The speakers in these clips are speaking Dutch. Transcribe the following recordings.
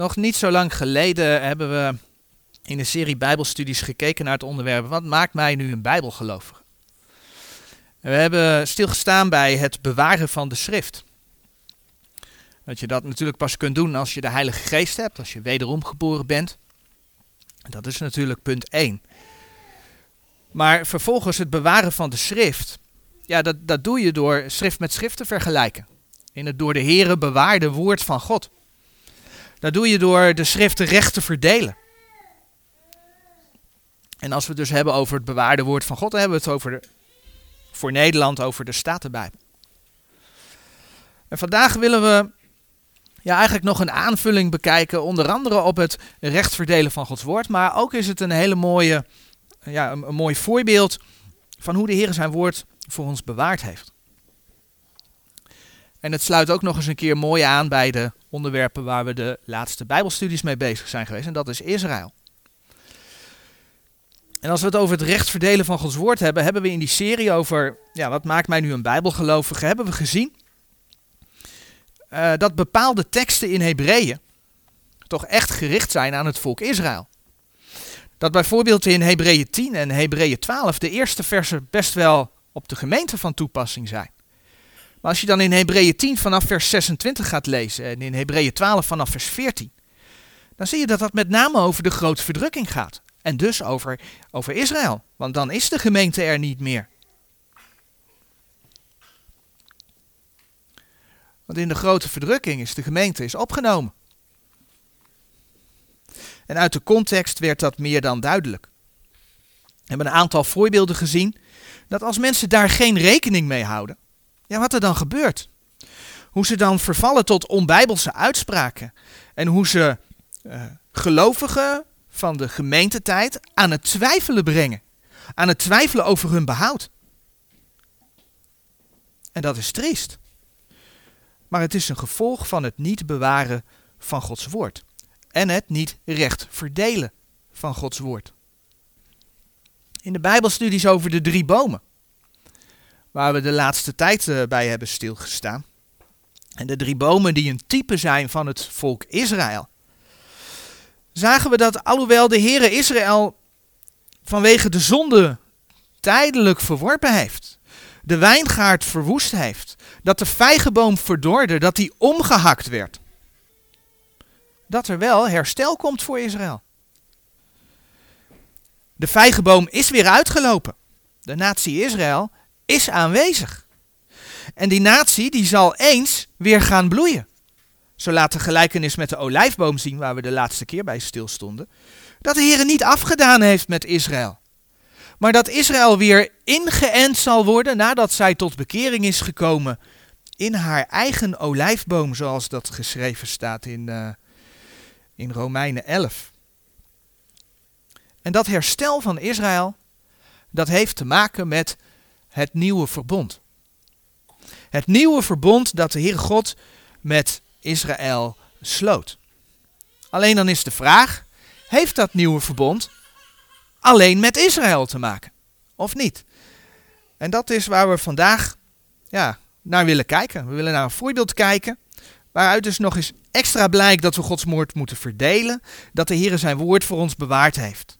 Nog niet zo lang geleden hebben we in een serie Bijbelstudies gekeken naar het onderwerp: wat maakt mij nu een Bijbelgelovige? We hebben stilgestaan bij het bewaren van de schrift. Dat je dat natuurlijk pas kunt doen als je de Heilige Geest hebt, als je wederom geboren bent. Dat is natuurlijk punt 1. Maar vervolgens het bewaren van de schrift. Ja, dat, dat doe je door schrift met schrift te vergelijken. In het door de Here bewaarde woord van God. Dat doe je door de schriften recht te verdelen. En als we het dus hebben over het bewaarde woord van God, dan hebben we het over voor Nederland over de Statenbijbel. En vandaag willen we ja, eigenlijk nog een aanvulling bekijken, onder andere op het recht verdelen van Gods woord. Maar ook is het een hele mooie, ja, een, een mooi voorbeeld van hoe de Heer zijn woord voor ons bewaard heeft. En het sluit ook nog eens een keer mooi aan bij de onderwerpen waar we de laatste Bijbelstudies mee bezig zijn geweest. En dat is Israël. En als we het over het recht verdelen van Gods woord hebben, hebben we in die serie over, ja, wat maakt mij nu een Bijbelgelovige, hebben we gezien uh, dat bepaalde teksten in Hebreeën toch echt gericht zijn aan het volk Israël. Dat bijvoorbeeld in Hebreeën 10 en Hebreeën 12 de eerste versen best wel op de gemeente van toepassing zijn. Maar als je dan in Hebreeën 10 vanaf vers 26 gaat lezen en in Hebreeën 12 vanaf vers 14, dan zie je dat dat met name over de grote verdrukking gaat. En dus over, over Israël, want dan is de gemeente er niet meer. Want in de grote verdrukking is de gemeente is opgenomen. En uit de context werd dat meer dan duidelijk. We hebben een aantal voorbeelden gezien dat als mensen daar geen rekening mee houden, ja, wat er dan gebeurt. Hoe ze dan vervallen tot onbijbelse uitspraken. En hoe ze uh, gelovigen van de gemeentetijd aan het twijfelen brengen. Aan het twijfelen over hun behoud. En dat is triest. Maar het is een gevolg van het niet bewaren van Gods woord. En het niet recht verdelen van Gods woord. In de Bijbelstudies over de drie bomen waar we de laatste tijd uh, bij hebben stilgestaan. En de drie bomen die een type zijn van het volk Israël. Zagen we dat alhoewel de Heere Israël vanwege de zonde tijdelijk verworpen heeft, de wijngaard verwoest heeft, dat de vijgenboom verdorde, dat die omgehakt werd, dat er wel herstel komt voor Israël. De vijgenboom is weer uitgelopen. De natie Israël is aanwezig. En die natie die zal eens weer gaan bloeien. Zo laat de gelijkenis met de olijfboom zien, waar we de laatste keer bij stilstonden, dat de Heer niet afgedaan heeft met Israël. Maar dat Israël weer ingeënt zal worden nadat zij tot bekering is gekomen in haar eigen olijfboom, zoals dat geschreven staat in, uh, in Romeinen 11. En dat herstel van Israël, dat heeft te maken met het nieuwe verbond. Het nieuwe verbond dat de Heere God met Israël sloot. Alleen dan is de vraag, heeft dat nieuwe verbond alleen met Israël te maken? Of niet? En dat is waar we vandaag ja, naar willen kijken. We willen naar een voorbeeld kijken, waaruit dus nog eens extra blijkt dat we Gods woord moeten verdelen, dat de Heer zijn woord voor ons bewaard heeft.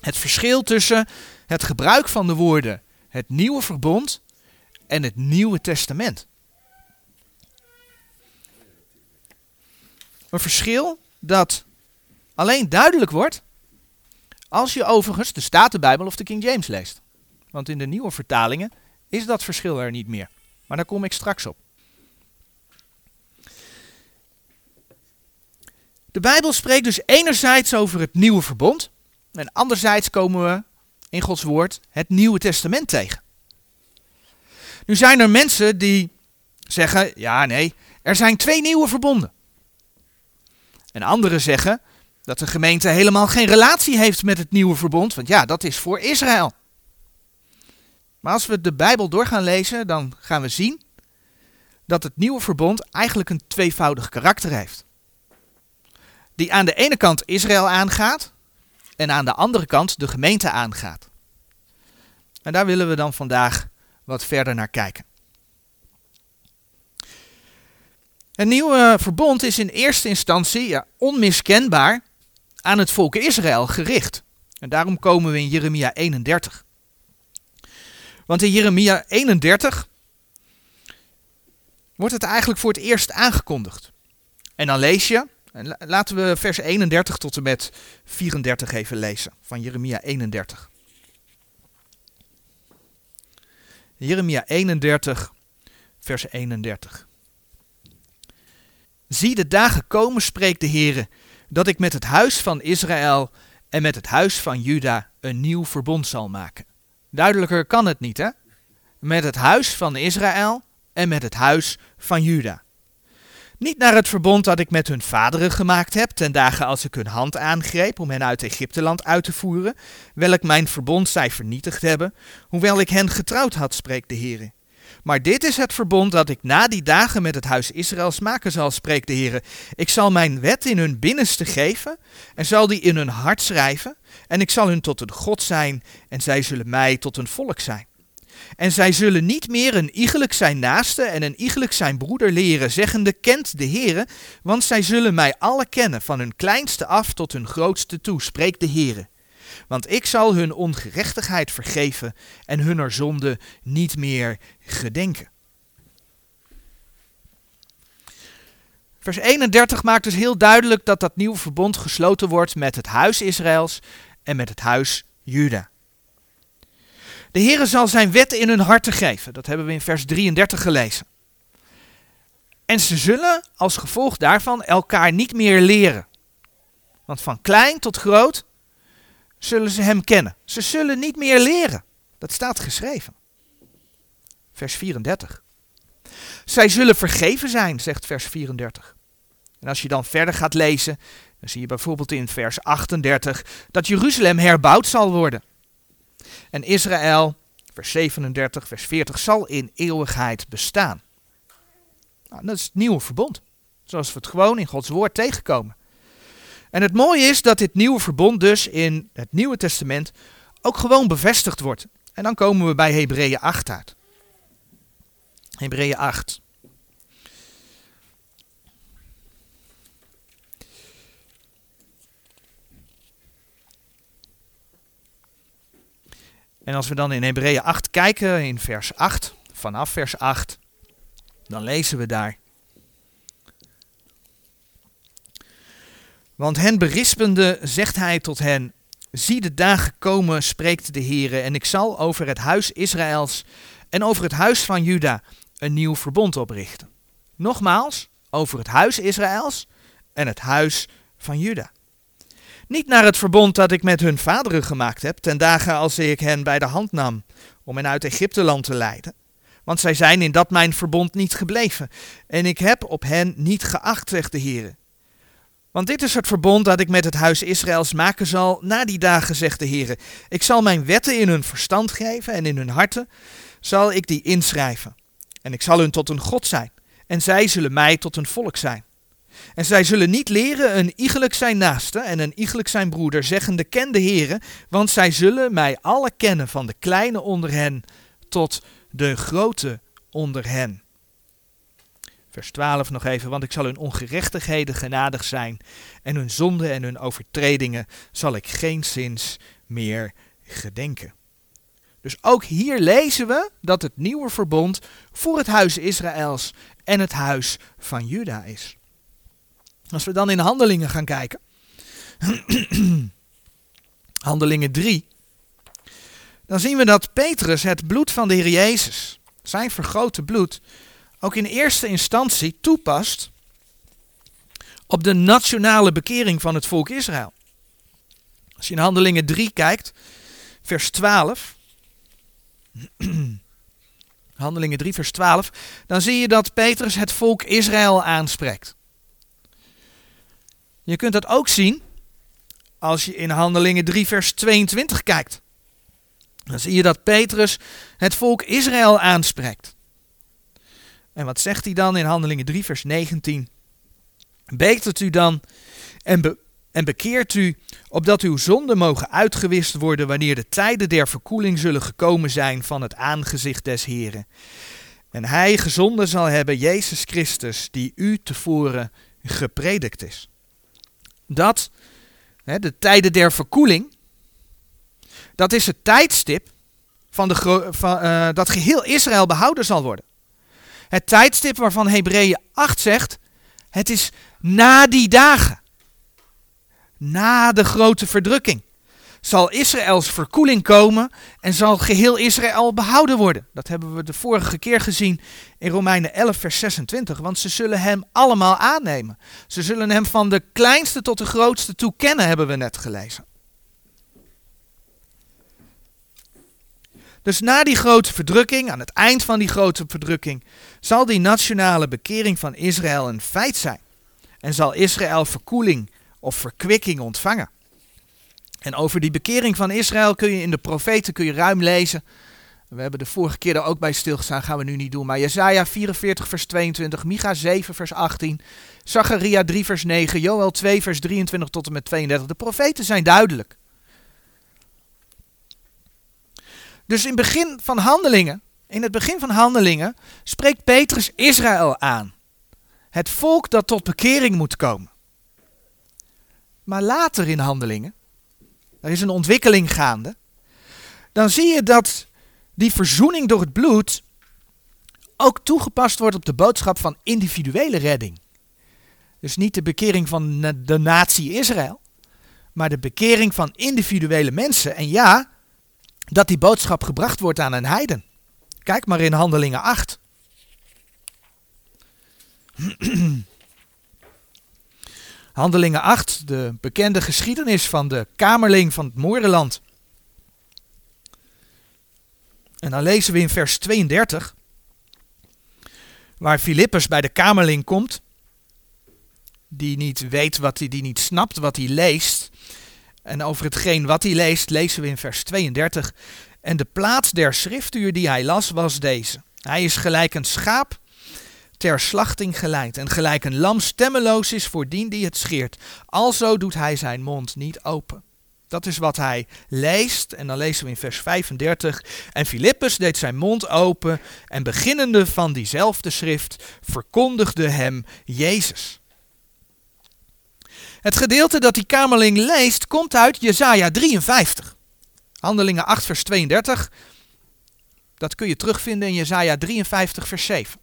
Het verschil tussen het gebruik van de woorden het nieuwe verbond en het nieuwe testament. Een verschil dat alleen duidelijk wordt als je overigens de Statenbijbel of de King James leest. Want in de nieuwe vertalingen is dat verschil er niet meer. Maar daar kom ik straks op. De Bijbel spreekt dus enerzijds over het nieuwe verbond. En anderzijds komen we in Gods woord het Nieuwe Testament tegen. Nu zijn er mensen die zeggen, ja nee, er zijn twee nieuwe verbonden. En anderen zeggen dat de gemeente helemaal geen relatie heeft met het nieuwe verbond, want ja, dat is voor Israël. Maar als we de Bijbel door gaan lezen, dan gaan we zien dat het nieuwe verbond eigenlijk een tweevoudig karakter heeft. Die aan de ene kant Israël aangaat en aan de andere kant de gemeente aangaat. En daar willen we dan vandaag wat verder naar kijken. Het nieuwe verbond is in eerste instantie ja, onmiskenbaar aan het volk Israël gericht. En daarom komen we in Jeremia 31. Want in Jeremia 31 wordt het eigenlijk voor het eerst aangekondigd. En dan lees je, laten we vers 31 tot en met 34 even lezen van Jeremia 31. Jeremia 31, vers 31. Zie de dagen komen, spreekt de Heer, dat ik met het huis van Israël en met het huis van Juda een nieuw verbond zal maken. Duidelijker kan het niet, hè? Met het huis van Israël en met het huis van Juda. Niet naar het verbond dat ik met hun vaderen gemaakt heb, ten dagen als ik hun hand aangreep om hen uit Egypteland uit te voeren, welk mijn verbond zij vernietigd hebben, hoewel ik hen getrouwd had, spreekt de Heer. Maar dit is het verbond dat ik na die dagen met het huis Israëls maken zal, spreekt de Heer. Ik zal mijn wet in hun binnenste geven en zal die in hun hart schrijven. En ik zal hun tot een God zijn en zij zullen mij tot een volk zijn. En zij zullen niet meer een iegelijk zijn naaste en een iegelijk zijn broeder leren, zeggende, kent de Heere, want zij zullen mij alle kennen, van hun kleinste af tot hun grootste toe, spreekt de Heere. Want ik zal hun ongerechtigheid vergeven en hunner zonde niet meer gedenken. Vers 31 maakt dus heel duidelijk dat dat nieuwe verbond gesloten wordt met het huis Israëls en met het huis Juda. De Heere zal zijn wetten in hun harten geven. Dat hebben we in vers 33 gelezen. En ze zullen als gevolg daarvan elkaar niet meer leren. Want van klein tot groot zullen ze hem kennen. Ze zullen niet meer leren. Dat staat geschreven. Vers 34. Zij zullen vergeven zijn, zegt vers 34. En als je dan verder gaat lezen, dan zie je bijvoorbeeld in vers 38 dat Jeruzalem herbouwd zal worden. En Israël, vers 37, vers 40, zal in eeuwigheid bestaan. Nou, dat is het nieuwe verbond. Zoals we het gewoon in Gods woord tegenkomen. En het mooie is dat dit nieuwe verbond dus in het Nieuwe Testament ook gewoon bevestigd wordt. En dan komen we bij Hebreeën 8 uit. Hebreeën 8. En als we dan in Hebreeën 8 kijken, in vers 8, vanaf vers 8, dan lezen we daar. Want hen berispende zegt hij tot hen, zie de dagen komen, spreekt de Heere, en ik zal over het huis Israëls en over het huis van Juda een nieuw verbond oprichten. Nogmaals, over het huis Israëls en het huis van Juda. Niet naar het verbond dat ik met hun vaderen gemaakt heb, ten dagen als ik hen bij de hand nam om hen uit Egypteland te leiden. Want zij zijn in dat mijn verbond niet gebleven, en ik heb op hen niet geacht, zegt de Heer. Want dit is het verbond dat ik met het huis Israëls maken zal na die dagen, zegt de Heer. Ik zal mijn wetten in hun verstand geven en in hun harten zal ik die inschrijven. En ik zal hun tot een God zijn, en zij zullen mij tot een volk zijn. En zij zullen niet leren een iegelijk zijn naaste en een iegelijk zijn broeder, zeggende ken de Heere, want zij zullen mij alle kennen van de kleine onder hen tot de grote onder hen. Vers 12 nog even, want ik zal hun ongerechtigheden genadig zijn en hun zonden en hun overtredingen zal ik geen zins meer gedenken. Dus ook hier lezen we dat het nieuwe verbond voor het huis Israëls en het huis van Juda is. Als we dan in handelingen gaan kijken. handelingen 3. Dan zien we dat Petrus het bloed van de Heer Jezus, zijn vergrote bloed, ook in eerste instantie toepast op de nationale bekering van het volk Israël. Als je in Handelingen 3 kijkt, vers 12. Handelingen 3, vers 12. Dan zie je dat Petrus het volk Israël aanspreekt. Je kunt dat ook zien als je in Handelingen 3, vers 22 kijkt. Dan zie je dat Petrus het volk Israël aanspreekt. En wat zegt hij dan in Handelingen 3, vers 19? Betert u dan en, en bekeert u, opdat uw zonden mogen uitgewist worden wanneer de tijden der verkoeling zullen gekomen zijn van het aangezicht des Heren. En hij gezonden zal hebben Jezus Christus, die u tevoren gepredikt is. Dat, hè, de tijden der verkoeling, dat is het tijdstip van, de, van uh, dat geheel Israël behouden zal worden. Het tijdstip waarvan Hebreeën 8 zegt, het is na die dagen, na de grote verdrukking zal Israëls verkoeling komen en zal geheel Israël behouden worden. Dat hebben we de vorige keer gezien in Romeinen 11, vers 26. Want ze zullen hem allemaal aannemen. Ze zullen hem van de kleinste tot de grootste toe kennen, hebben we net gelezen. Dus na die grote verdrukking, aan het eind van die grote verdrukking, zal die nationale bekering van Israël een feit zijn. En zal Israël verkoeling of verkwikking ontvangen. En over die bekering van Israël kun je in de profeten kun je ruim lezen. We hebben de vorige keer er ook bij stilgestaan, gaan we nu niet doen. Maar Jezaja 44 vers 22, Micha 7 vers 18, Zacharia 3 vers 9, Joel 2 vers 23 tot en met 32. De profeten zijn duidelijk. Dus in, begin van handelingen, in het begin van handelingen spreekt Petrus Israël aan. Het volk dat tot bekering moet komen. Maar later in handelingen er is een ontwikkeling gaande, dan zie je dat die verzoening door het bloed ook toegepast wordt op de boodschap van individuele redding. Dus niet de bekering van de natie Israël, maar de bekering van individuele mensen. En ja, dat die boodschap gebracht wordt aan een heiden. Kijk maar in Handelingen 8. Handelingen 8, de bekende geschiedenis van de kamerling van het Moerenland. En dan lezen we in vers 32, waar Filippus bij de kamerling komt, die niet weet wat hij, die niet snapt wat hij leest. En over hetgeen wat hij leest, lezen we in vers 32. En de plaats der schriftuur die hij las was deze. Hij is gelijk een schaap ter slachting geleid. En gelijk een lam stemmeloos is voor dien die het scheert. Alzo doet hij zijn mond niet open. Dat is wat hij leest. En dan lezen we in vers 35. En Filippus deed zijn mond open. En beginnende van diezelfde schrift verkondigde hem Jezus. Het gedeelte dat die kamerling leest komt uit Jesaja 53. Handelingen 8 vers 32. Dat kun je terugvinden in Jesaja 53 vers 7.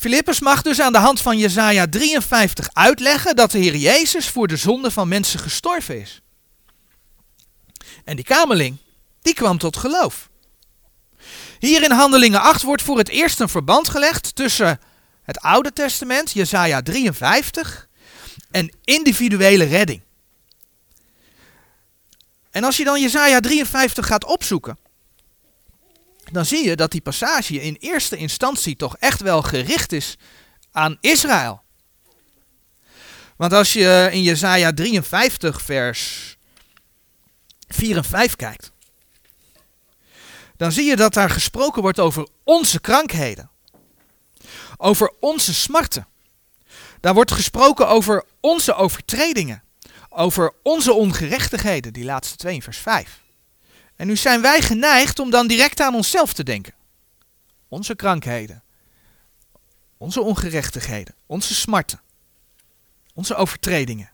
Filippus mag dus aan de hand van Jesaja 53 uitleggen dat de Heer Jezus voor de zonde van mensen gestorven is. En die kamerling, die kwam tot geloof. Hier in Handelingen 8 wordt voor het eerst een verband gelegd tussen het Oude Testament, Jesaja 53, en individuele redding. En als je dan Jesaja 53 gaat opzoeken, dan zie je dat die passage in eerste instantie toch echt wel gericht is aan Israël. Want als je in Jesaja 53 vers 4 en 5 kijkt, dan zie je dat daar gesproken wordt over onze krankheden, over onze smarten. Daar wordt gesproken over onze overtredingen, over onze ongerechtigheden, die laatste twee in vers 5. En nu zijn wij geneigd om dan direct aan onszelf te denken. Onze krankheden, onze ongerechtigheden, onze smarten, onze overtredingen.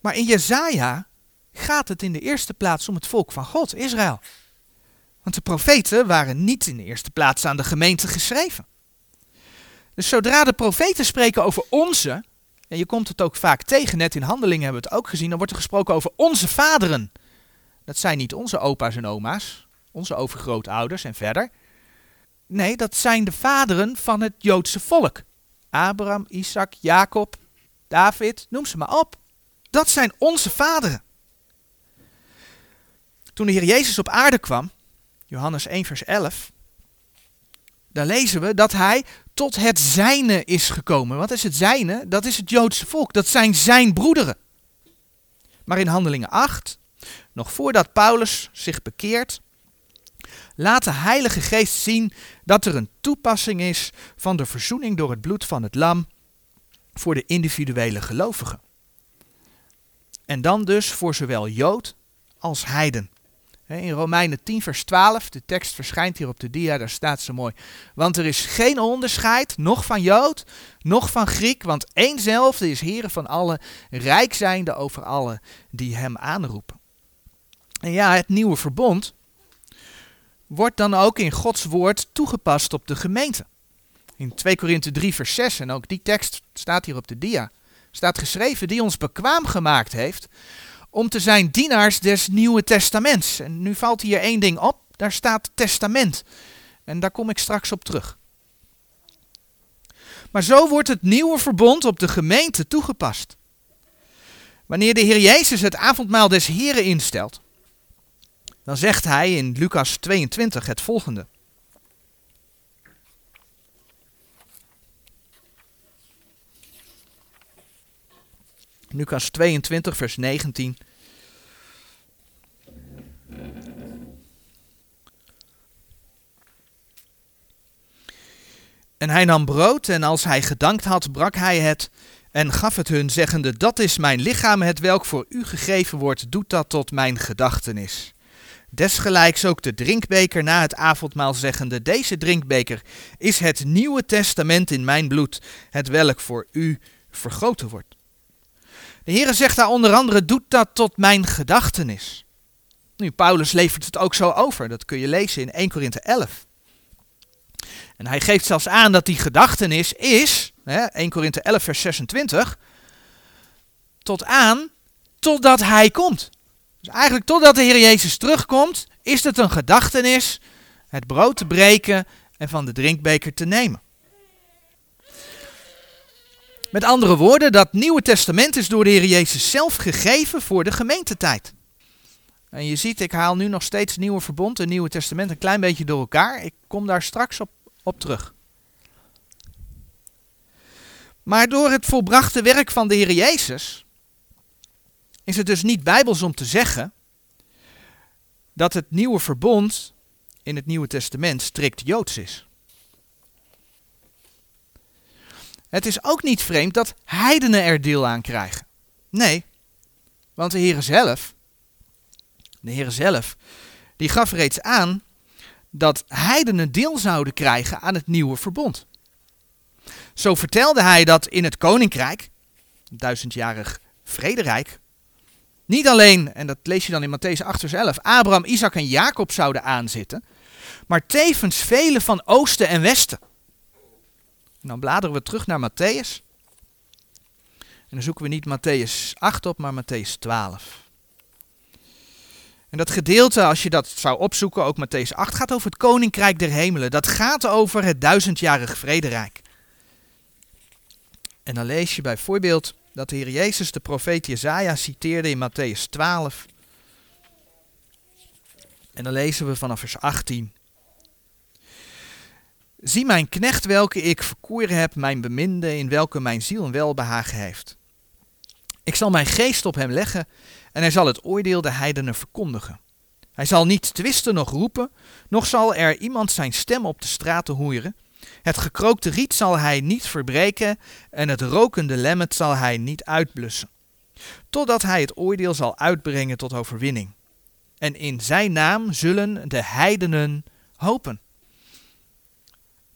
Maar in Jezaja gaat het in de eerste plaats om het volk van God, Israël. Want de profeten waren niet in de eerste plaats aan de gemeente geschreven. Dus zodra de profeten spreken over onze, en je komt het ook vaak tegen, net in handelingen hebben we het ook gezien, dan wordt er gesproken over onze vaderen. Dat zijn niet onze opa's en oma's, onze overgrootouders en verder. Nee, dat zijn de vaderen van het Joodse volk. Abraham, Isaac, Jacob, David, noem ze maar op. Dat zijn onze vaderen. Toen de Heer Jezus op aarde kwam, Johannes 1 vers 11, dan lezen we dat hij tot het zijne is gekomen. Wat is het zijne? Dat is het Joodse volk. Dat zijn zijn broederen. Maar in Handelingen 8 nog voordat Paulus zich bekeert, laat de Heilige Geest zien dat er een toepassing is van de verzoening door het bloed van het lam voor de individuele gelovigen. En dan dus voor zowel Jood als Heiden. In Romeinen 10, vers 12, de tekst verschijnt hier op de dia, daar staat ze mooi. Want er is geen onderscheid, nog van Jood, nog van Griek, want éénzelfde is Heer van allen, rijk zijnde over allen die hem aanroepen. En ja, het nieuwe verbond wordt dan ook in Gods woord toegepast op de gemeente. In 2 Korinthe 3, vers 6, en ook die tekst staat hier op de dia, staat geschreven, die ons bekwaam gemaakt heeft om te zijn dienaars des Nieuwe Testaments. En nu valt hier één ding op, daar staat testament. En daar kom ik straks op terug. Maar zo wordt het nieuwe verbond op de gemeente toegepast. Wanneer de Heer Jezus het avondmaal des Heren instelt, dan zegt hij in Lucas 22 het volgende. Lucas 22, vers 19. En hij nam brood en als hij gedankt had, brak hij het en gaf het hun, zeggende, dat is mijn lichaam, het welk voor u gegeven wordt, doet dat tot mijn gedachtenis. Desgelijks ook de drinkbeker na het avondmaal zeggende, deze drinkbeker is het nieuwe testament in mijn bloed, het welk voor u vergoten wordt. De Heere zegt daar onder andere, doet dat tot mijn gedachtenis. Nu, Paulus levert het ook zo over, dat kun je lezen in 1 Korinthe 11. En hij geeft zelfs aan dat die gedachtenis is, hè, 1 Korinthe 11 vers 26, tot aan totdat hij komt. Dus eigenlijk totdat de Heer Jezus terugkomt, is het een gedachtenis het brood te breken en van de drinkbeker te nemen. Met andere woorden, dat Nieuwe Testament is door de Heer Jezus zelf gegeven voor de gemeentetijd. En je ziet, ik haal nu nog steeds Nieuwe Verbond en Nieuwe Testament een klein beetje door elkaar. Ik kom daar straks op, op terug. Maar door het volbrachte werk van de Heer Jezus is het dus niet bijbels om te zeggen dat het Nieuwe Verbond in het Nieuwe Testament strikt Joods is. Het is ook niet vreemd dat heidenen er deel aan krijgen. Nee, want de Heer zelf, de Heer zelf, die gaf reeds aan dat heidenen deel zouden krijgen aan het nieuwe verbond. Zo vertelde hij dat in het koninkrijk, duizendjarig vrederijk, niet alleen, en dat lees je dan in Matthäus 8 vers 11, Abraham, Isaac en Jacob zouden aanzitten, maar tevens vele van oosten en westen. En dan bladeren we terug naar Matthäus. En dan zoeken we niet Matthäus 8 op, maar Matthäus 12. En dat gedeelte, als je dat zou opzoeken, ook Matthäus 8, gaat over het koninkrijk der hemelen. Dat gaat over het duizendjarig vrederijk. En dan lees je bijvoorbeeld dat de Heer Jezus de profeet Jezaja citeerde in Matthäus 12. En dan lezen we vanaf vers 18. Zie mijn knecht welke ik verkoren heb, mijn beminde, in welke mijn ziel een welbehagen heeft. Ik zal mijn geest op hem leggen en hij zal het oordeel de heidenen verkondigen. Hij zal niet twisten noch roepen, noch zal er iemand zijn stem op de straten hoeren. Het gekrookte riet zal hij niet verbreken en het rokende lemmet zal hij niet uitblussen. Totdat hij het oordeel zal uitbrengen tot overwinning. En in zijn naam zullen de heidenen hopen.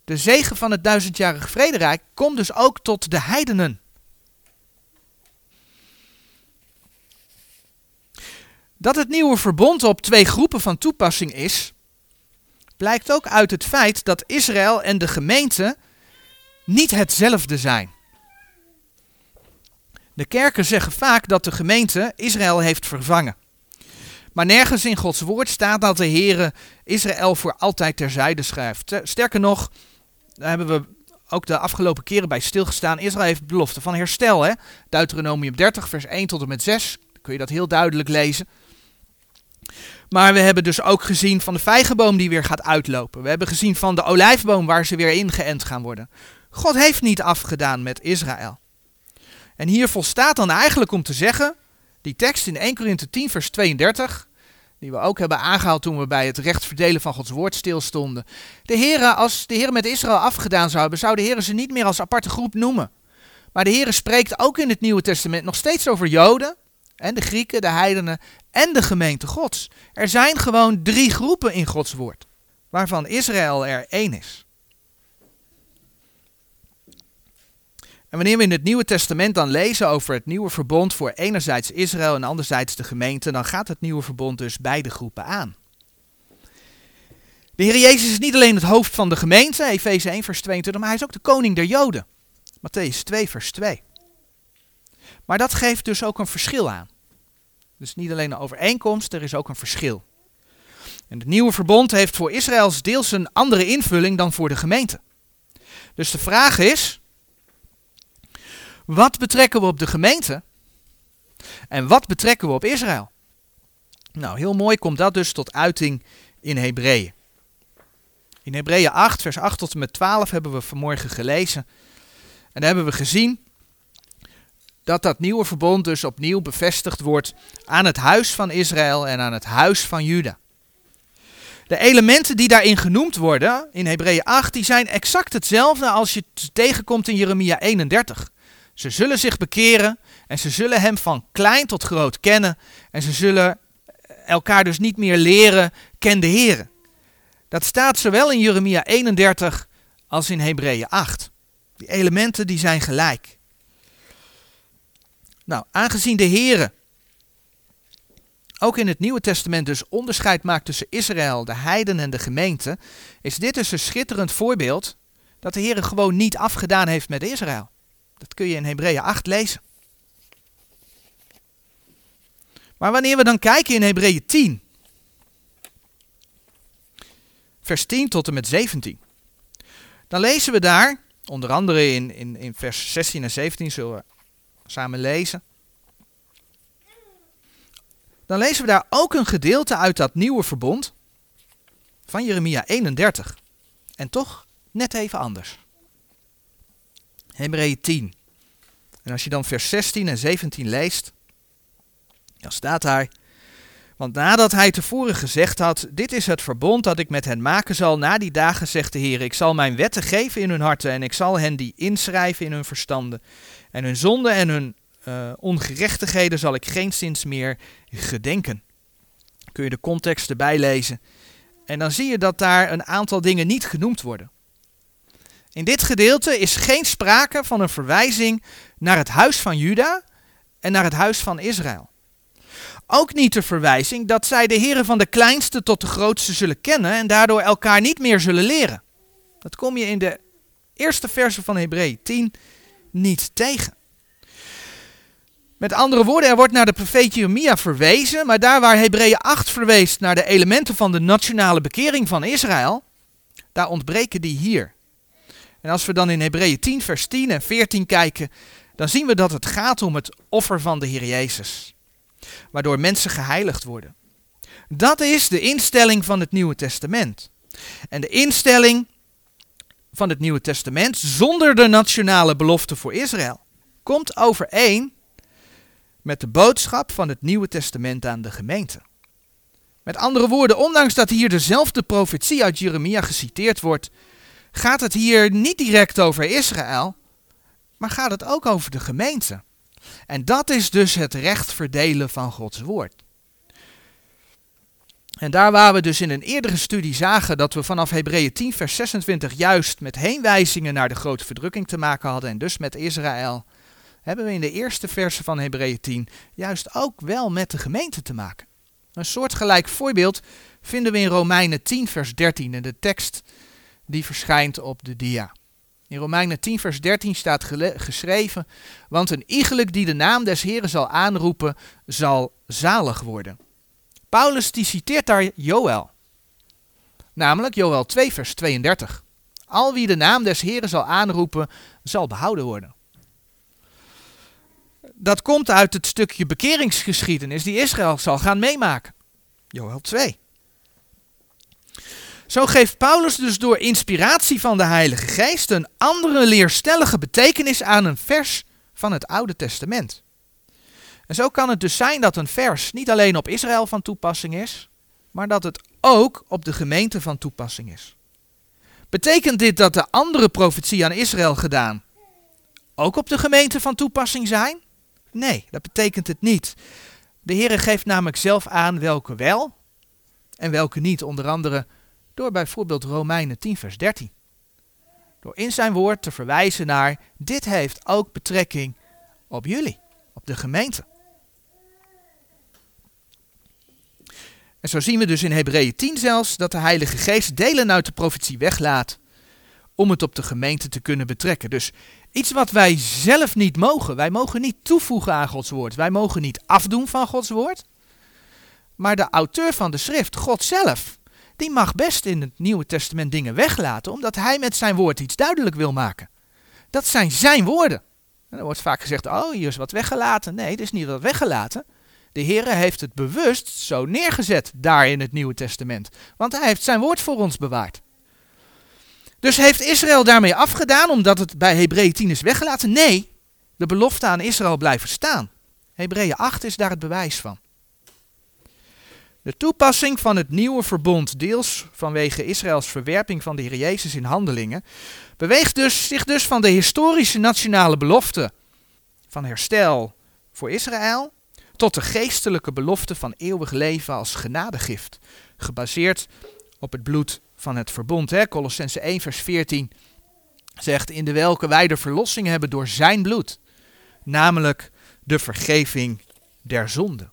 De zegen van het duizendjarig vrederijk komt dus ook tot de heidenen. Dat het nieuwe verbond op twee groepen van toepassing is, blijkt ook uit het feit dat Israël en de gemeente niet hetzelfde zijn. De kerken zeggen vaak dat de gemeente Israël heeft vervangen. Maar nergens in Gods woord staat dat de Heere Israël voor altijd terzijde schrijft. Sterker nog, daar hebben we ook de afgelopen keren bij stilgestaan. Israël heeft belofte van herstel. Hè? Deuteronomium 30, vers 1 tot en met 6. Dan kun je dat heel duidelijk lezen. Maar we hebben dus ook gezien van de vijgenboom die weer gaat uitlopen. We hebben gezien van de olijfboom waar ze weer ingeënt gaan worden. God heeft niet afgedaan met Israël. En hier volstaat dan eigenlijk om te zeggen, die tekst in 1 Korinthe 10 vers 32, die we ook hebben aangehaald toen we bij het recht verdelen van Gods woord stilstonden. De heren, als de Heer met Israël afgedaan zou hebben, zou de Heer ze niet meer als aparte groep noemen. Maar de Heer spreekt ook in het Nieuwe Testament nog steeds over Joden en de Grieken, de heidenen en de gemeente Gods. Er zijn gewoon drie groepen in Gods woord, waarvan Israël er één is. En wanneer we in het Nieuwe Testament dan lezen over het nieuwe verbond voor enerzijds Israël en anderzijds de gemeente, dan gaat het nieuwe verbond dus beide groepen aan. De Heer Jezus is niet alleen het hoofd van de gemeente, Efeze 1 vers 22, maar hij is ook de koning der Joden. Matthäus 2 vers 2. Maar dat geeft dus ook een verschil aan. Dus niet alleen een overeenkomst, er is ook een verschil. En het nieuwe verbond heeft voor Israëls deels een andere invulling dan voor de gemeente. Dus de vraag is, wat betrekken we op de gemeente en wat betrekken we op Israël? Nou, heel mooi komt dat dus tot uiting in Hebreeën. In Hebreeën 8, vers 8 tot en met 12 hebben we vanmorgen gelezen. En daar hebben we gezien dat dat nieuwe verbond dus opnieuw bevestigd wordt aan het huis van Israël en aan het huis van Juda. De elementen die daarin genoemd worden in Hebreeën 8, die zijn exact hetzelfde als je tegenkomt in Jeremia 31. Ze zullen zich bekeren en ze zullen hem van klein tot groot kennen en ze zullen elkaar dus niet meer leren, ken de Heer. Dat staat zowel in Jeremia 31 als in Hebreeën 8. Die elementen die zijn gelijk. Nou, aangezien de Heere ook in het Nieuwe Testament dus onderscheid maakt tussen Israël, de heiden en de gemeente, is dit dus een schitterend voorbeeld dat de Heere gewoon niet afgedaan heeft met Israël. Dat kun je in Hebreeën 8 lezen. Maar wanneer we dan kijken in Hebreeën 10, vers 10 tot en met 17, dan lezen we daar, onder andere in, in, in vers 16 en 17 zullen we samen lezen. Dan lezen we daar ook een gedeelte uit dat nieuwe verbond van Jeremia 31. En toch net even anders. Hebreeën 10. En als je dan vers 16 en 17 leest, dan staat daar. Want nadat hij tevoren gezegd had: Dit is het verbond dat ik met hen maken zal na die dagen, zegt de Heer: Ik zal mijn wetten geven in hun harten en ik zal hen die inschrijven in hun verstanden. En hun zonden en hun uh, ongerechtigheden zal ik geen sinds meer gedenken. Kun je de context erbij lezen. En dan zie je dat daar een aantal dingen niet genoemd worden. In dit gedeelte is geen sprake van een verwijzing naar het huis van Juda en naar het huis van Israël. Ook niet de verwijzing dat zij de heren van de kleinste tot de grootste zullen kennen en daardoor elkaar niet meer zullen leren. Dat kom je in de eerste verse van Hebreeën 10 niet tegen. Met andere woorden, er wordt naar de profeet Jeremia verwezen, maar daar waar Hebreeën 8 verwees naar de elementen van de nationale bekering van Israël, daar ontbreken die hier. En als we dan in Hebreeën 10, vers 10 en 14 kijken, dan zien we dat het gaat om het offer van de Heer Jezus, waardoor mensen geheiligd worden. Dat is de instelling van het Nieuwe Testament. En de instelling van het Nieuwe Testament, zonder de nationale belofte voor Israël, komt overeen met de boodschap van het Nieuwe Testament aan de gemeente. Met andere woorden, ondanks dat hier dezelfde profetie uit Jeremia geciteerd wordt, gaat het hier niet direct over Israël, maar gaat het ook over de gemeente. En dat is dus het recht verdelen van Gods woord. En daar waar we dus in een eerdere studie zagen dat we vanaf Hebreeën 10 vers 26 juist met heenwijzingen naar de grote verdrukking te maken hadden en dus met Israël, hebben we in de eerste verse van Hebreeën 10 juist ook wel met de gemeente te maken. Een soortgelijk voorbeeld vinden we in Romeinen 10 vers 13 in de tekst die verschijnt op de dia. In Romeinen 10 vers 13 staat geschreven, want een iegelijk die de naam des Heren zal aanroepen, zal zalig worden. Paulus die citeert daar Joël, namelijk Joël 2 vers 32. Al wie de naam des Heren zal aanroepen, zal behouden worden. Dat komt uit het stukje bekeringsgeschiedenis die Israël zal gaan meemaken. Joël 2. Zo geeft Paulus dus door inspiratie van de Heilige Geest een andere leerstellige betekenis aan een vers van het Oude Testament. En zo kan het dus zijn dat een vers niet alleen op Israël van toepassing is, maar dat het ook op de gemeente van toepassing is. Betekent dit dat de andere profetie aan Israël gedaan ook op de gemeente van toepassing zijn? Nee, dat betekent het niet. De Heere geeft namelijk zelf aan welke wel en welke niet, onder andere door bijvoorbeeld Romeinen 10 vers 13. Door in zijn woord te verwijzen naar dit heeft ook betrekking op jullie, op de gemeente. En zo zien we dus in Hebreeën 10 zelfs dat de Heilige Geest delen uit de profetie weglaat om het op de gemeente te kunnen betrekken. Dus iets wat wij zelf niet mogen. Wij mogen niet toevoegen aan Gods woord. Wij mogen niet afdoen van Gods woord. Maar de auteur van de schrift, God zelf, die mag best in het Nieuwe Testament dingen weglaten, omdat hij met zijn woord iets duidelijk wil maken. Dat zijn zijn woorden. En er wordt vaak gezegd, oh, hier is wat weggelaten. Nee, er is niet wat weggelaten. De Heer heeft het bewust zo neergezet daar in het Nieuwe Testament. Want hij heeft zijn woord voor ons bewaard. Dus heeft Israël daarmee afgedaan omdat het bij Hebreeën 10 is weggelaten? Nee, de belofte aan Israël blijft staan. Hebreeën 8 is daar het bewijs van. De toepassing van het nieuwe verbond, deels vanwege Israëls verwerping van de Heer Jezus in handelingen, beweegt dus, zich dus van de historische nationale belofte van herstel voor Israël tot de geestelijke belofte van eeuwig leven als genadegift, gebaseerd op het bloed van het verbond. Hè? Colossense 1 vers 14 zegt, in de welke wij de verlossing hebben door zijn bloed, namelijk de vergeving der zonden.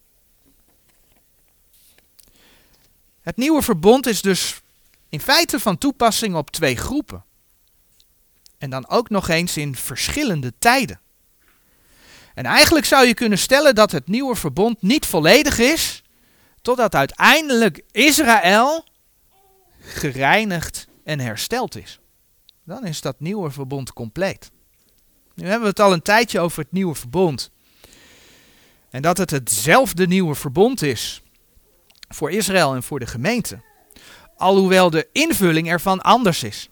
Het nieuwe verbond is dus in feite van toepassing op twee groepen. En dan ook nog eens in verschillende tijden. En eigenlijk zou je kunnen stellen dat het nieuwe verbond niet volledig is, totdat uiteindelijk Israël gereinigd en hersteld is. Dan is dat nieuwe verbond compleet. Nu hebben we het al een tijdje over het nieuwe verbond. En dat het hetzelfde nieuwe verbond is voor Israël en voor de gemeente. Alhoewel de invulling ervan anders is.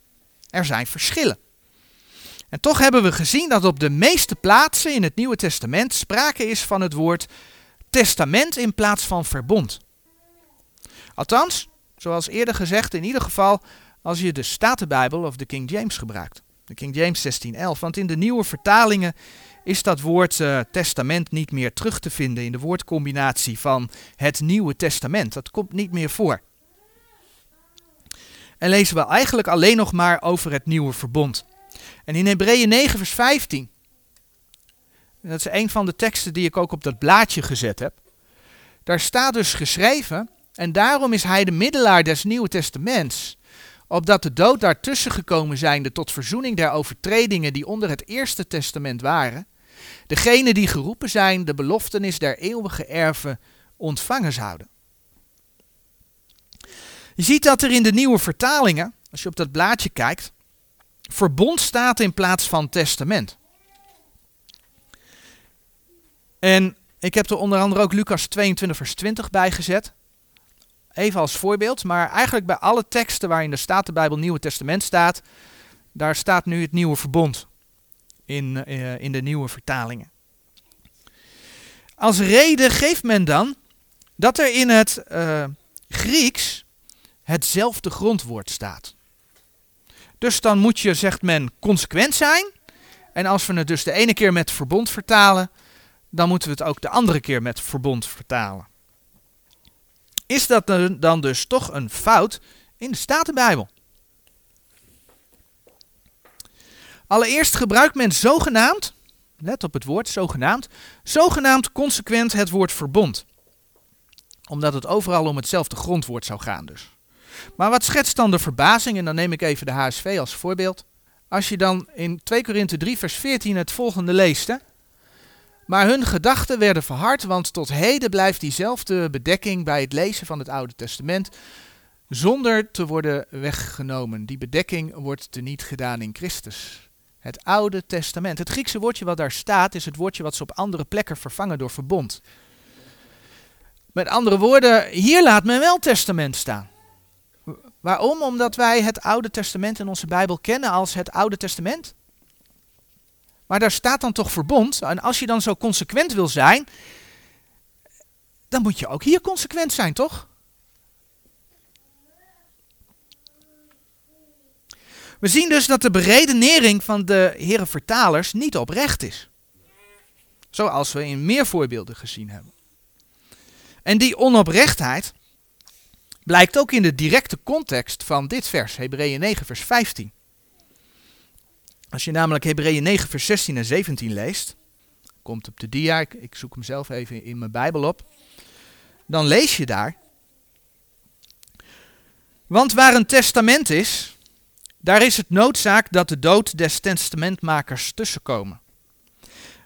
Er zijn verschillen. En toch hebben we gezien dat op de meeste plaatsen in het Nieuwe Testament sprake is van het woord testament in plaats van verbond. Althans, zoals eerder gezegd, in ieder geval als je de Statenbijbel of de King James gebruikt. De King James 1611. Want in de nieuwe vertalingen is dat woord uh, testament niet meer terug te vinden in de woordcombinatie van het Nieuwe Testament. Dat komt niet meer voor. En lezen we eigenlijk alleen nog maar over het nieuwe verbond. En in Hebreeën 9, vers 15. Dat is een van de teksten die ik ook op dat blaadje gezet heb. Daar staat dus geschreven, en daarom is hij de middelaar des Nieuwe Testaments, opdat de dood daartussen gekomen zijnde tot verzoening der overtredingen die onder het Eerste Testament waren, degene die geroepen zijn de beloftenis der eeuwige erven ontvangen zouden. Je ziet dat er in de nieuwe vertalingen, als je op dat blaadje kijkt, verbond staat in plaats van testament. En ik heb er onder andere ook Lucas 22, vers 20 bij gezet. Even als voorbeeld, maar eigenlijk bij alle teksten waarin de Statenbijbel Nieuwe Testament staat, daar staat nu het nieuwe verbond in, uh, in de nieuwe vertalingen. Als reden geeft men dan dat er in het uh, Grieks hetzelfde grondwoord staat. Dus dan moet je, zegt men, consequent zijn. En als we het dus de ene keer met verbond vertalen, dan moeten we het ook de andere keer met verbond vertalen. Is dat dan dus toch een fout in de Statenbijbel? Allereerst gebruikt men zogenaamd, let op het woord zogenaamd, zogenaamd consequent het woord verbond. Omdat het overal om hetzelfde grondwoord zou gaan dus. Maar wat schetst dan de verbazing? En dan neem ik even de HSV als voorbeeld. Als je dan in 2 Korinthe 3 vers 14 het volgende leest. Hè? Maar hun gedachten werden verhard, want tot heden blijft diezelfde bedekking bij het lezen van het Oude Testament zonder te worden weggenomen. Die bedekking wordt teniet gedaan in Christus. Het Oude Testament. Het Griekse woordje wat daar staat is het woordje wat ze op andere plekken vervangen door verbond. Met andere woorden, hier laat men wel testament staan. Waarom? Omdat wij het Oude Testament in onze Bijbel kennen als het Oude Testament. Maar daar staat dan toch verbond. En als je dan zo consequent wil zijn, dan moet je ook hier consequent zijn, toch? We zien dus dat de beredenering van de heren vertalers niet oprecht is. Zoals we in meer voorbeelden gezien hebben. En die onoprechtheid blijkt ook in de directe context van dit vers, Hebreeën 9, vers 15. Als je namelijk Hebreeën 9, vers 16 en 17 leest, komt op de dia, ik, ik zoek hem zelf even in mijn Bijbel op, dan lees je daar. Want waar een testament is, daar is het noodzaak dat de dood des testamentmakers tussenkomen.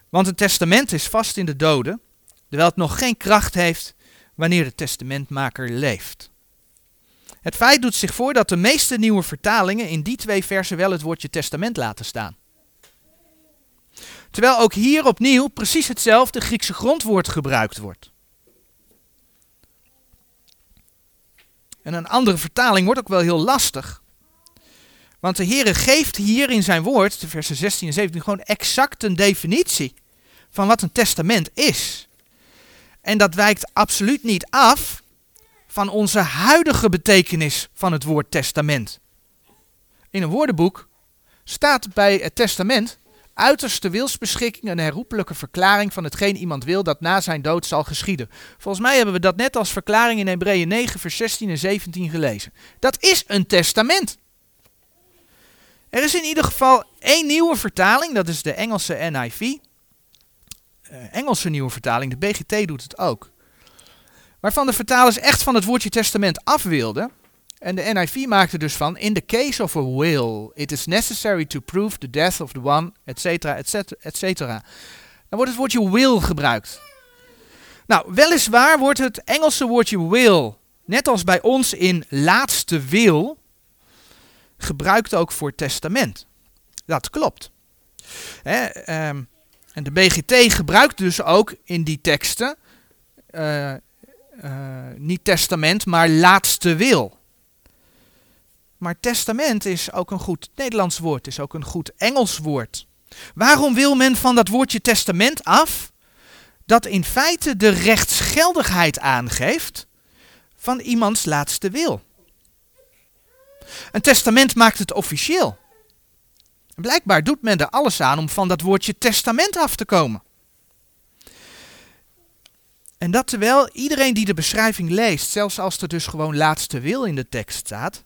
Want een testament is vast in de doden, terwijl het nog geen kracht heeft wanneer de testamentmaker leeft. Het feit doet zich voor dat de meeste nieuwe vertalingen in die twee versen wel het woordje testament laten staan. Terwijl ook hier opnieuw precies hetzelfde Griekse grondwoord gebruikt wordt. En een andere vertaling wordt ook wel heel lastig. Want de Heere geeft hier in zijn woord, de versen 16 en 17, gewoon exact een definitie van wat een testament is. En dat wijkt absoluut niet af van onze huidige betekenis van het woord testament. In een woordenboek staat bij het testament uiterste wilsbeschikking een herroepelijke verklaring van hetgeen iemand wil dat na zijn dood zal geschieden. Volgens mij hebben we dat net als verklaring in Hebreeën 9, vers 16 en 17 gelezen. Dat is een testament. Er is in ieder geval één nieuwe vertaling, dat is de Engelse NIV. Eh, Engelse nieuwe vertaling, de BGT doet het ook. Waarvan de vertalers echt van het woordje testament af wilden. En de NIV maakte dus van, in the case of a will, it is necessary to prove the death of the one, etc., etc., cetera. Dan wordt het woordje will gebruikt. Nou, weliswaar wordt het Engelse woordje will, net als bij ons in laatste wil, gebruikt ook voor testament. Dat klopt. Ehm, en de BGT gebruikt dus ook in die teksten uh, niet testament, maar laatste wil. Maar testament is ook een goed Nederlands woord, is ook een goed Engels woord. Waarom wil men van dat woordje testament af? Dat in feite de rechtsgeldigheid aangeeft van iemands laatste wil. Een testament maakt het officieel. Blijkbaar doet men er alles aan om van dat woordje testament af te komen. En dat terwijl iedereen die de beschrijving leest, zelfs als er dus gewoon laatste wil in de tekst staat,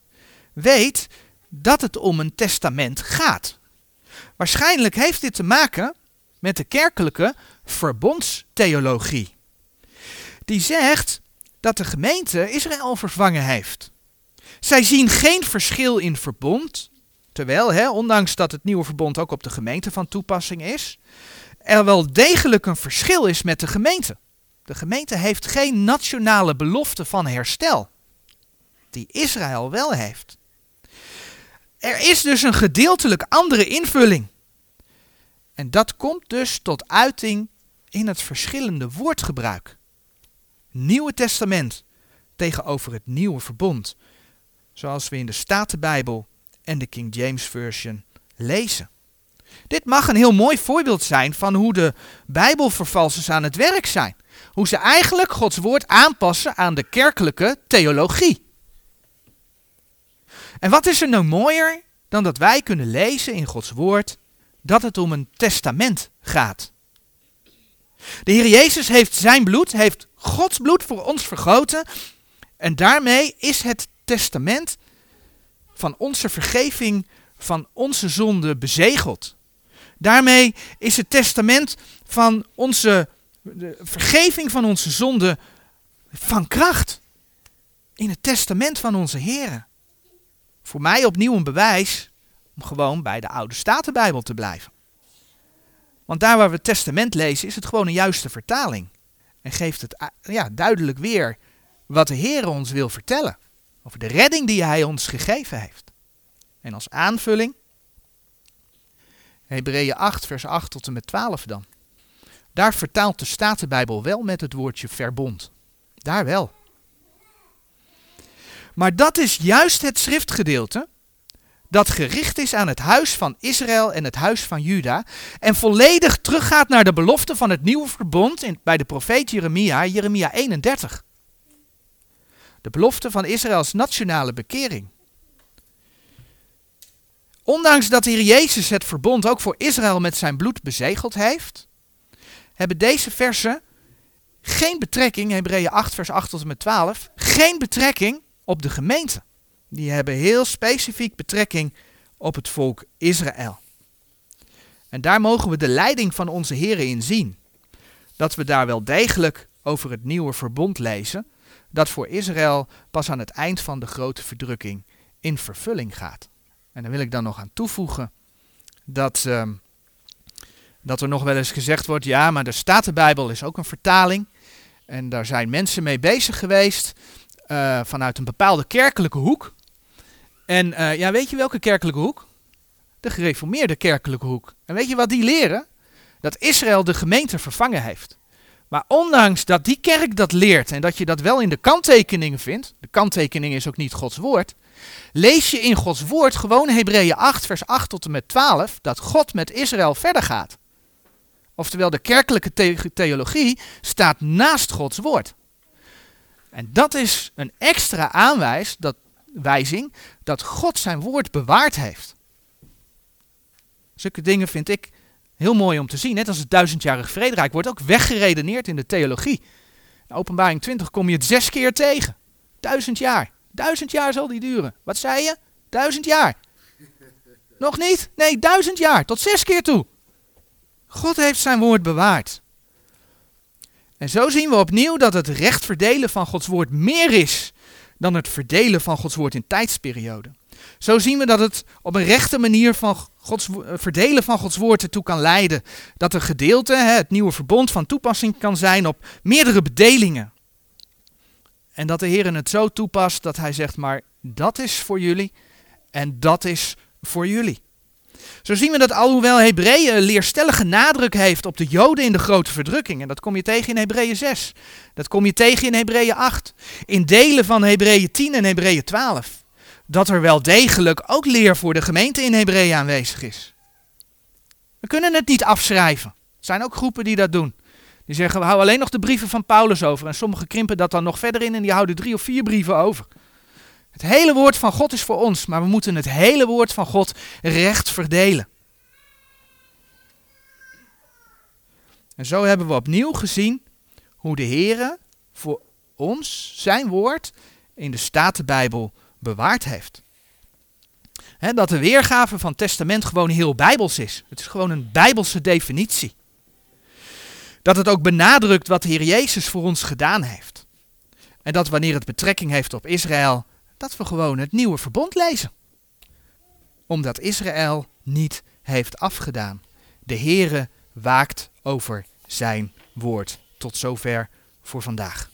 weet dat het om een testament gaat. Waarschijnlijk heeft dit te maken met de kerkelijke verbondstheologie. Die zegt dat de gemeente Israël vervangen heeft. Zij zien geen verschil in verbond, terwijl, hè, ondanks dat het nieuwe verbond ook op de gemeente van toepassing is, er wel degelijk een verschil is met de gemeente. De gemeente heeft geen nationale belofte van herstel, die Israël wel heeft. Er is dus een gedeeltelijk andere invulling. En dat komt dus tot uiting in het verschillende woordgebruik. Nieuwe Testament tegenover het Nieuwe Verbond, zoals we in de Statenbijbel en de King James Version lezen. Dit mag een heel mooi voorbeeld zijn van hoe de Bijbelvervalsers aan het werk zijn. Hoe ze eigenlijk Gods woord aanpassen aan de kerkelijke theologie. En wat is er nou mooier dan dat wij kunnen lezen in Gods woord dat het om een testament gaat. De Heer Jezus heeft zijn bloed, heeft Gods bloed voor ons vergoten. En daarmee is het testament van onze vergeving van onze zonde bezegeld. Daarmee is het testament van onze de vergeving van onze zonde van kracht. In het testament van onze Heer. Voor mij opnieuw een bewijs om gewoon bij de oude Statenbijbel te blijven. Want daar waar we het testament lezen is het gewoon een juiste vertaling. En geeft het ja, duidelijk weer wat de Heer ons wil vertellen. Over de redding die Hij ons gegeven heeft. En als aanvulling, Hebreeën 8, vers 8 tot en met 12 dan. Daar vertaalt de Statenbijbel wel met het woordje verbond. Daar wel. Maar dat is juist het schriftgedeelte dat gericht is aan het huis van Israël en het huis van Juda en volledig teruggaat naar de belofte van het nieuwe verbond in, bij de profeet Jeremia, Jeremia 31. De belofte van Israëls nationale bekering. Ondanks dat hier Jezus het verbond ook voor Israël met zijn bloed bezegeld heeft, hebben deze versen geen betrekking, Hebreeën 8 vers 8 tot en met 12, geen betrekking op de gemeente. Die hebben heel specifiek betrekking op het volk Israël. En daar mogen we de leiding van onze Heren in zien. Dat we daar wel degelijk over het nieuwe verbond lezen, dat voor Israël pas aan het eind van de grote verdrukking in vervulling gaat. En daar wil ik dan nog aan toevoegen dat, ehm, dat er nog wel eens gezegd wordt, ja, maar de Statenbijbel is ook een vertaling. En daar zijn mensen mee bezig geweest uh, vanuit een bepaalde kerkelijke hoek. En uh, ja, weet je welke kerkelijke hoek? De gereformeerde kerkelijke hoek. En weet je wat die leren? Dat Israël de gemeente vervangen heeft. Maar ondanks dat die kerk dat leert en dat je dat wel in de kanttekeningen vindt, de kanttekening is ook niet Gods woord, lees je in Gods woord gewoon Hebreeën 8, vers 8 tot en met 12, dat God met Israël verder gaat. Oftewel, de kerkelijke theologie staat naast Gods woord. En dat is een extra aanwijs, dat, wijzing dat God zijn woord bewaard heeft. Zulke dingen vind ik heel mooi om te zien. Net als het duizendjarig vrederijk wordt ook weggeredeneerd in de theologie. In openbaring 20 kom je het zes keer tegen. Duizend jaar. Duizend jaar zal die duren. Wat zei je? Duizend jaar. Nog niet? Nee, duizend jaar. Tot zes keer toe. God heeft zijn woord bewaard. En zo zien we opnieuw dat het recht verdelen van Gods woord meer is dan het verdelen van Gods woord in tijdsperioden. Zo zien we dat het op een rechte manier van Gods, eh, verdelen van Gods woord ertoe kan leiden. Dat een gedeelte, het nieuwe verbond, van toepassing kan zijn op meerdere bedelingen. En dat de Heer het zo toepast dat hij zegt, maar dat is voor jullie en dat is voor jullie. Zo zien we dat alhoewel Hebreeën leerstellige nadruk heeft op de Joden in de grote verdrukking, en dat kom je tegen in Hebreeën 6, dat kom je tegen in Hebreeën 8, in delen van Hebreeën 10 en Hebreeën 12, dat er wel degelijk ook leer voor de gemeente in Hebreeën aanwezig is. We kunnen het niet afschrijven. Er zijn ook groepen die dat doen. Die zeggen, we houden alleen nog de brieven van Paulus over. En sommigen krimpen dat dan nog verder in en die houden drie of vier brieven over. Het hele woord van God is voor ons, maar we moeten het hele woord van God recht verdelen. En zo hebben we opnieuw gezien hoe de Heer voor ons zijn woord in de Statenbijbel bewaard heeft. dat de weergave van testament gewoon heel bijbels is. Het is gewoon een bijbelse definitie. Dat het ook benadrukt wat de Heer Jezus voor ons gedaan heeft. En dat wanneer het betrekking heeft op Israël, dat we gewoon het nieuwe verbond lezen. Omdat Israël niet heeft afgedaan. De Heere waakt over zijn woord. Tot zover voor vandaag.